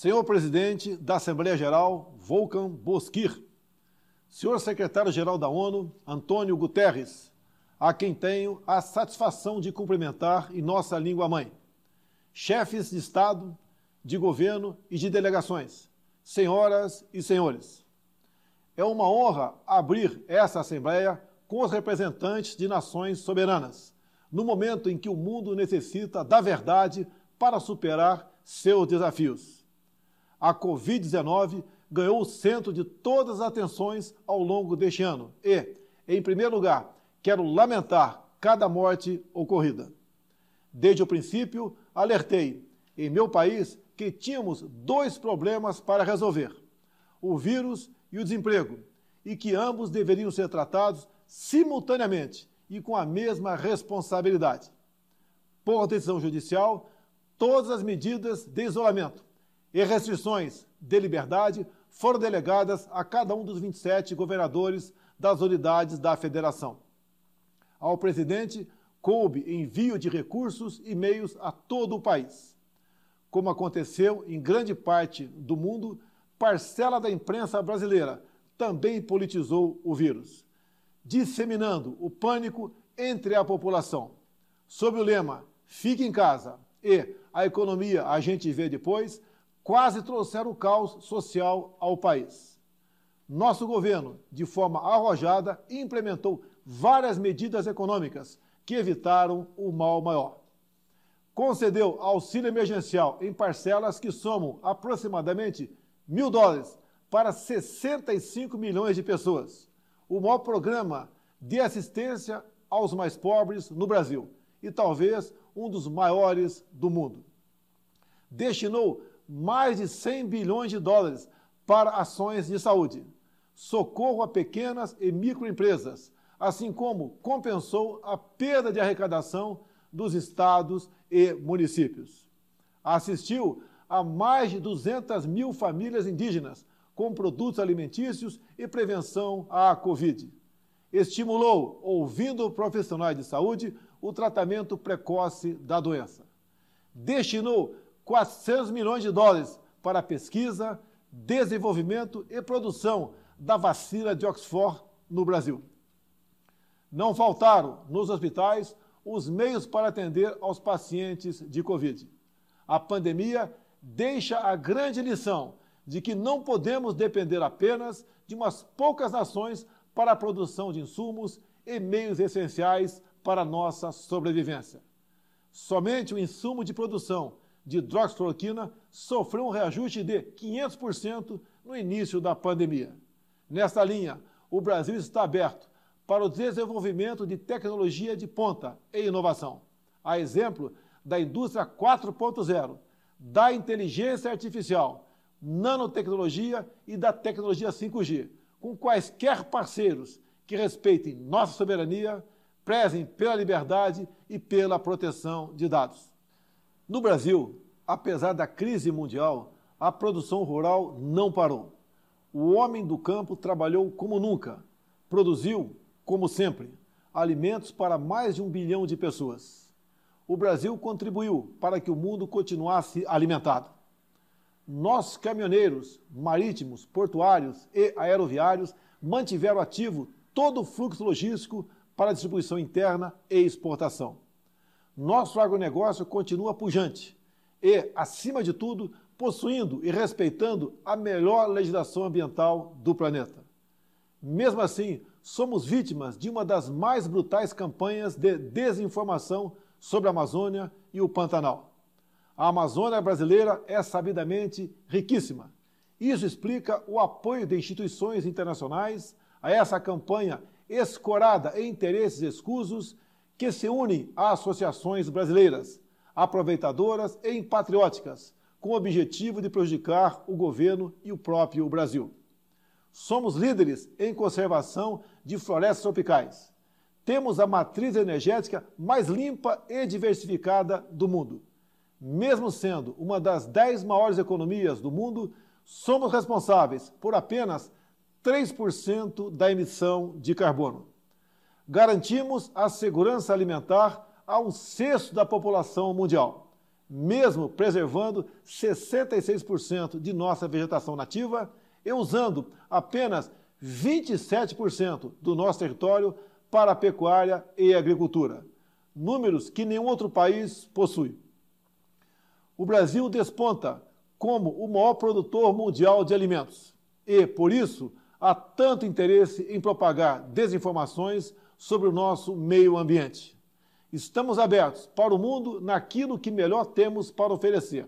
Senhor presidente da Assembleia Geral, Volkan Bozkir. Senhor secretário-geral da ONU, Antônio Guterres, a quem tenho a satisfação de cumprimentar em nossa língua mãe. Chefes de Estado, de governo e de delegações, senhoras e senhores. É uma honra abrir essa Assembleia com os representantes de nações soberanas, no momento em que o mundo necessita da verdade para superar seus desafios a Covid-19 ganhou o centro de todas as atenções ao longo deste ano. E, em primeiro lugar, quero lamentar cada morte ocorrida. Desde o princípio, alertei em meu país que tínhamos dois problemas para resolver: o vírus e o desemprego, e que ambos deveriam ser tratados simultaneamente e com a mesma responsabilidade. Por decisão judicial, todas as medidas de isolamento e restrições de liberdade foram delegadas a cada um dos 27 governadores das unidades da federação. Ao presidente coube envio de recursos e meios a todo o país. Como aconteceu em grande parte do mundo, parcela da imprensa brasileira também politizou o vírus, disseminando o pânico entre a população. Sob o lema Fique em casa e a economia a gente vê depois, quase trouxeram o caos social ao país. Nosso governo, de forma arrojada, implementou várias medidas econômicas que evitaram o mal maior. Concedeu auxílio emergencial em parcelas que somam aproximadamente mil dólares para 65 milhões de pessoas. O maior programa de assistência aos mais pobres no Brasil e talvez um dos maiores do mundo. Destinou mais de 100 bilhões de dólares para ações de saúde, socorro a pequenas e microempresas, assim como compensou a perda de arrecadação dos estados e municípios. Assistiu a mais de 200 mil famílias indígenas com produtos alimentícios e prevenção à Covid. Estimulou, ouvindo profissionais de saúde, o tratamento precoce da doença. Destinou 400 milhões de dólares para pesquisa, desenvolvimento e produção da vacina de Oxford no Brasil. Não faltaram nos hospitais os meios para atender aos pacientes de Covid. A pandemia deixa a grande lição de que não podemos depender apenas de umas poucas nações para a produção de insumos e meios essenciais para a nossa sobrevivência. Somente o insumo de produção de hidroxicloroquina sofreu um reajuste de 500% no início da pandemia. Nesta linha, o Brasil está aberto para o desenvolvimento de tecnologia de ponta e inovação, a exemplo da indústria 4.0, da inteligência artificial, nanotecnologia e da tecnologia 5G, com quaisquer parceiros que respeitem nossa soberania, prezem pela liberdade e pela proteção de dados. No Brasil, apesar da crise mundial, a produção rural não parou. O homem do campo trabalhou como nunca, produziu, como sempre, alimentos para mais de um bilhão de pessoas. O Brasil contribuiu para que o mundo continuasse alimentado. Nossos caminhoneiros marítimos, portuários e aeroviários mantiveram ativo todo o fluxo logístico para distribuição interna e exportação nosso agronegócio continua pujante e, acima de tudo, possuindo e respeitando a melhor legislação ambiental do planeta. Mesmo assim, somos vítimas de uma das mais brutais campanhas de desinformação sobre a Amazônia e o Pantanal. A Amazônia brasileira é sabidamente riquíssima. Isso explica o apoio de instituições internacionais a essa campanha escorada em interesses escusos que se unem a associações brasileiras, aproveitadoras e patrióticas, com o objetivo de prejudicar o governo e o próprio Brasil. Somos líderes em conservação de florestas tropicais. Temos a matriz energética mais limpa e diversificada do mundo. Mesmo sendo uma das dez maiores economias do mundo, somos responsáveis por apenas 3% da emissão de carbono garantimos a segurança alimentar a um sexto da população mundial. mesmo preservando 66% de nossa vegetação nativa e usando apenas 27% do nosso território para a pecuária e agricultura, números que nenhum outro país possui. O Brasil desponta como o maior produtor mundial de alimentos e, por isso, há tanto interesse em propagar desinformações sobre o nosso meio ambiente. Estamos abertos para o mundo naquilo que melhor temos para oferecer,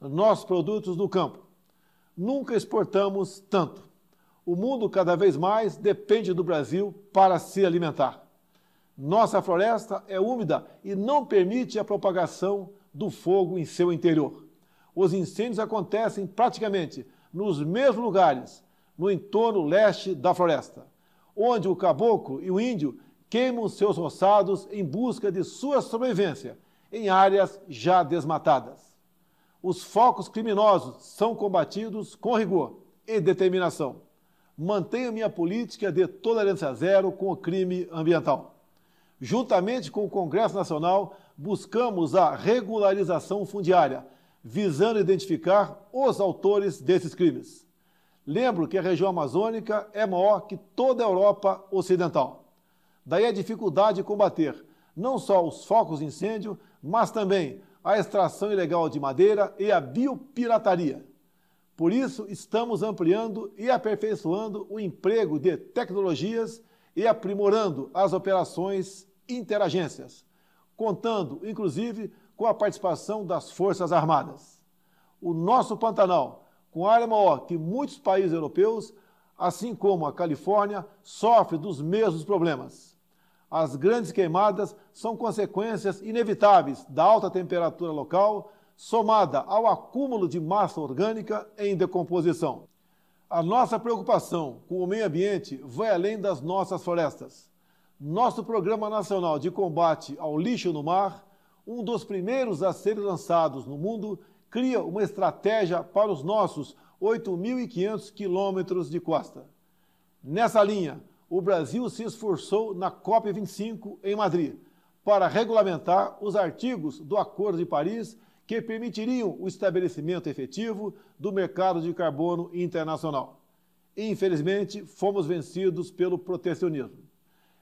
nossos produtos do campo. Nunca exportamos tanto. O mundo cada vez mais depende do Brasil para se alimentar. Nossa floresta é úmida e não permite a propagação do fogo em seu interior. Os incêndios acontecem praticamente nos mesmos lugares, no entorno leste da floresta, onde o caboclo e o índio queimam seus roçados em busca de sua sobrevivência em áreas já desmatadas. Os focos criminosos são combatidos com rigor e determinação. Mantenho minha política de tolerância zero com o crime ambiental. Juntamente com o Congresso Nacional, buscamos a regularização fundiária, visando identificar os autores desses crimes. Lembro que a região amazônica é maior que toda a Europa Ocidental. Daí a dificuldade de combater não só os focos de incêndio, mas também a extração ilegal de madeira e a biopirataria. Por isso, estamos ampliando e aperfeiçoando o emprego de tecnologias e aprimorando as operações interagências, contando, inclusive, com a participação das Forças Armadas. O nosso Pantanal, com área maior que muitos países europeus, assim como a Califórnia, sofre dos mesmos problemas. As grandes queimadas são consequências inevitáveis da alta temperatura local, somada ao acúmulo de massa orgânica em decomposição. A nossa preocupação com o meio ambiente vai além das nossas florestas. Nosso Programa Nacional de Combate ao Lixo no Mar, um dos primeiros a serem lançados no mundo, cria uma estratégia para os nossos 8.500 quilômetros de costa. Nessa linha, o Brasil se esforçou na COP25 em Madrid para regulamentar os artigos do Acordo de Paris que permitiriam o estabelecimento efetivo do mercado de carbono internacional. Infelizmente, fomos vencidos pelo protecionismo.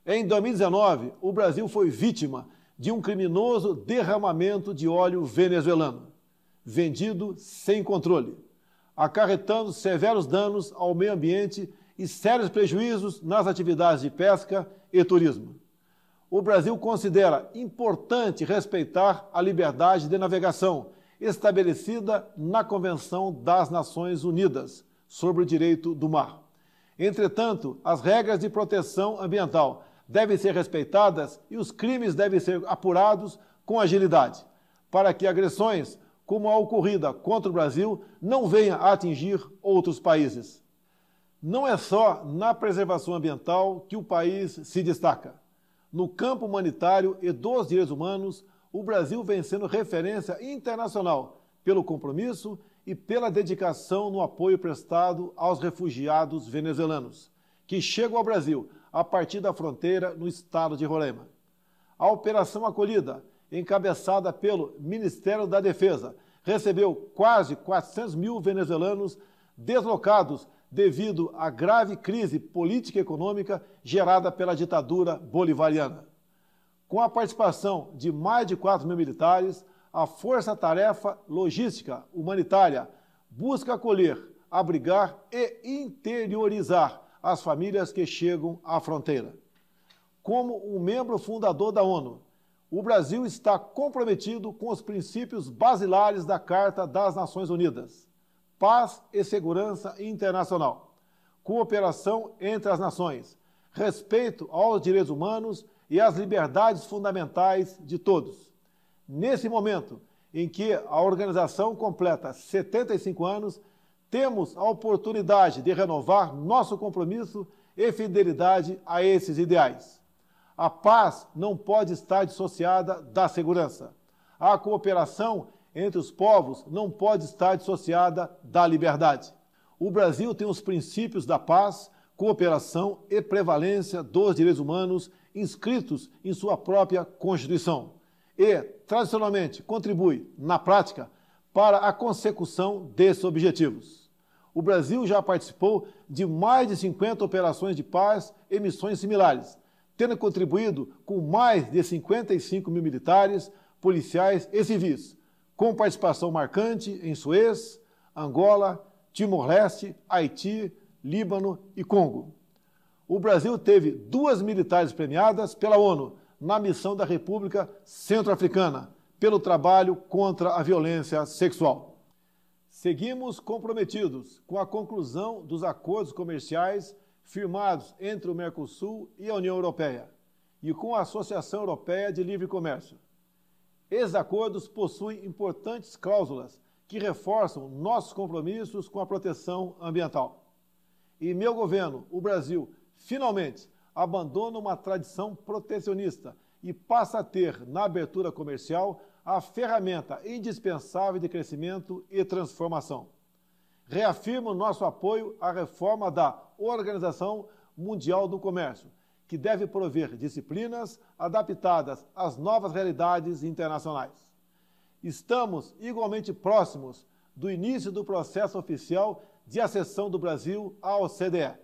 Em 2019, o Brasil foi vítima de um criminoso derramamento de óleo venezuelano, vendido sem controle, acarretando severos danos ao meio ambiente e sérios prejuízos nas atividades de pesca e turismo. O Brasil considera importante respeitar a liberdade de navegação estabelecida na Convenção das Nações Unidas sobre o Direito do Mar. Entretanto, as regras de proteção ambiental devem ser respeitadas e os crimes devem ser apurados com agilidade, para que agressões como a ocorrida contra o Brasil não venham a atingir outros países. Não é só na preservação ambiental que o país se destaca. No campo humanitário e dos direitos humanos, o Brasil vem sendo referência internacional pelo compromisso e pela dedicação no apoio prestado aos refugiados venezuelanos, que chegam ao Brasil a partir da fronteira no estado de Roraima. A Operação Acolhida, encabeçada pelo Ministério da Defesa, recebeu quase 400 mil venezuelanos deslocados devido à grave crise política e econômica gerada pela ditadura bolivariana. Com a participação de mais de 4 mil militares, a Força Tarefa Logística Humanitária busca acolher, abrigar e interiorizar as famílias que chegam à fronteira. Como um membro fundador da ONU, o Brasil está comprometido com os princípios basilares da Carta das Nações Unidas paz e segurança internacional, cooperação entre as nações, respeito aos direitos humanos e às liberdades fundamentais de todos. Nesse momento em que a organização completa 75 anos, temos a oportunidade de renovar nosso compromisso e fidelidade a esses ideais. A paz não pode estar dissociada da segurança. A cooperação entre os povos não pode estar dissociada da liberdade. O Brasil tem os princípios da paz, cooperação e prevalência dos direitos humanos inscritos em sua própria Constituição. e, tradicionalmente, contribui, na prática, para a consecução desses objetivos. O Brasil já participou de mais de 50 operações de paz e missões similares, tendo contribuído com mais de 55 mil militares, policiais e civis, com participação marcante em Suez, Angola, Timor-Leste, Haiti, Líbano e Congo. O Brasil teve duas militares premiadas pela ONU na missão da República Centro-Africana pelo trabalho contra a violência sexual. Seguimos comprometidos com a conclusão dos acordos comerciais firmados entre o Mercosul e a União Europeia e com a Associação Europeia de Livre Comércio. Esses acordos possuem importantes cláusulas que reforçam nossos compromissos com a proteção ambiental. E meu governo, o Brasil, finalmente abandona uma tradição protecionista e passa a ter, na abertura comercial, a ferramenta indispensável de crescimento e transformação. Reafirmo nosso apoio à reforma da Organização Mundial do Comércio, que deve prover disciplinas adaptadas às novas realidades internacionais. Estamos igualmente próximos do início do processo oficial de acessão do Brasil à OCDE.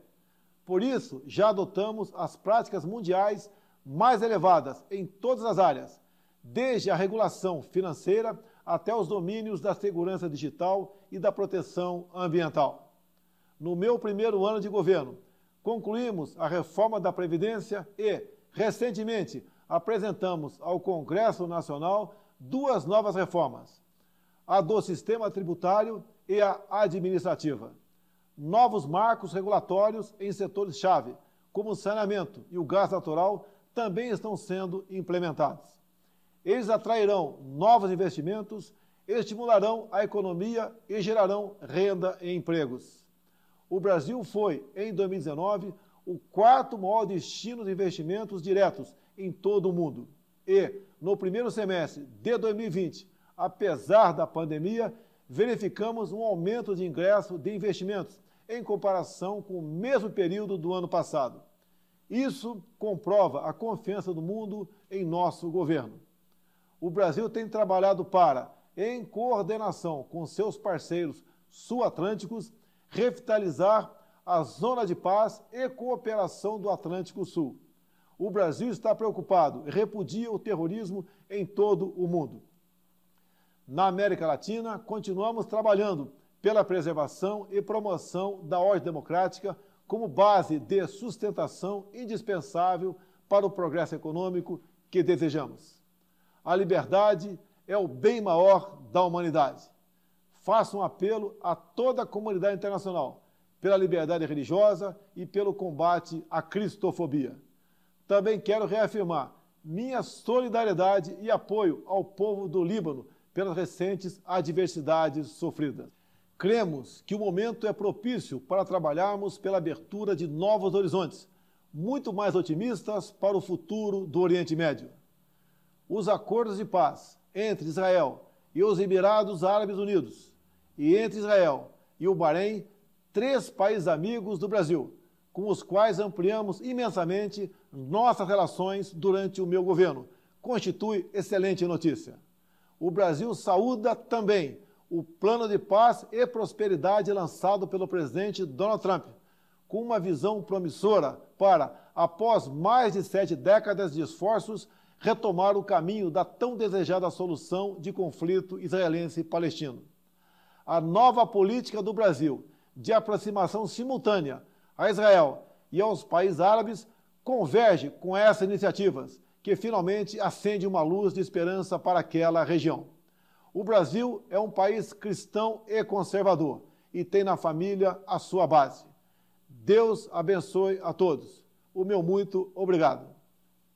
Por isso, já adotamos as práticas mundiais mais elevadas em todas as áreas, desde a regulação financeira até os domínios da segurança digital e da proteção ambiental. No meu primeiro ano de governo, concluímos a reforma da Previdência e, recentemente, apresentamos ao Congresso Nacional duas novas reformas: a do sistema tributário e a administrativa. Novos marcos regulatórios em setores-chave, como o saneamento e o gás natural, também estão sendo implementados. Eles atrairão novos investimentos, estimularão a economia e gerarão renda e empregos. O Brasil foi, em 2019, o quarto maior destino de investimentos diretos em todo o mundo. E, no primeiro semestre de 2020, apesar da pandemia, verificamos um aumento de ingresso de investimentos em comparação com o mesmo período do ano passado. Isso comprova a confiança do mundo em nosso governo. O Brasil tem trabalhado para, em coordenação com seus parceiros sul-atlânticos, revitalizar a zona de paz e cooperação do Atlântico Sul. O Brasil está preocupado e repudia o terrorismo em todo o mundo. Na América Latina, continuamos trabalhando pela preservação e promoção da ordem democrática como base de sustentação indispensável para o progresso econômico que desejamos. A liberdade é o bem maior da humanidade. Faço um apelo a toda a comunidade internacional pela liberdade religiosa e pelo combate à cristofobia. Também quero reafirmar minha solidariedade e apoio ao povo do Líbano pelas recentes adversidades sofridas. Cremos que o momento é propício para trabalharmos pela abertura de novos horizontes, muito mais otimistas para o futuro do Oriente Médio. Os acordos de paz entre Israel e os Emirados Árabes Unidos e entre Israel e o Bahrein, três países amigos do Brasil, com os quais ampliamos imensamente nossas relações durante o meu governo, constitui excelente notícia. O Brasil saúda também o plano de paz e prosperidade lançado pelo presidente Donald Trump, com uma visão promissora para, após mais de sete décadas de esforços, retomar o caminho da tão desejada solução de conflito israelense-palestino. A nova política do Brasil de aproximação simultânea a Israel e aos países árabes converge com essas iniciativas, que finalmente acende uma luz de esperança para aquela região. O Brasil é um país cristão e conservador e tem na família a sua base. Deus abençoe a todos. O meu muito obrigado.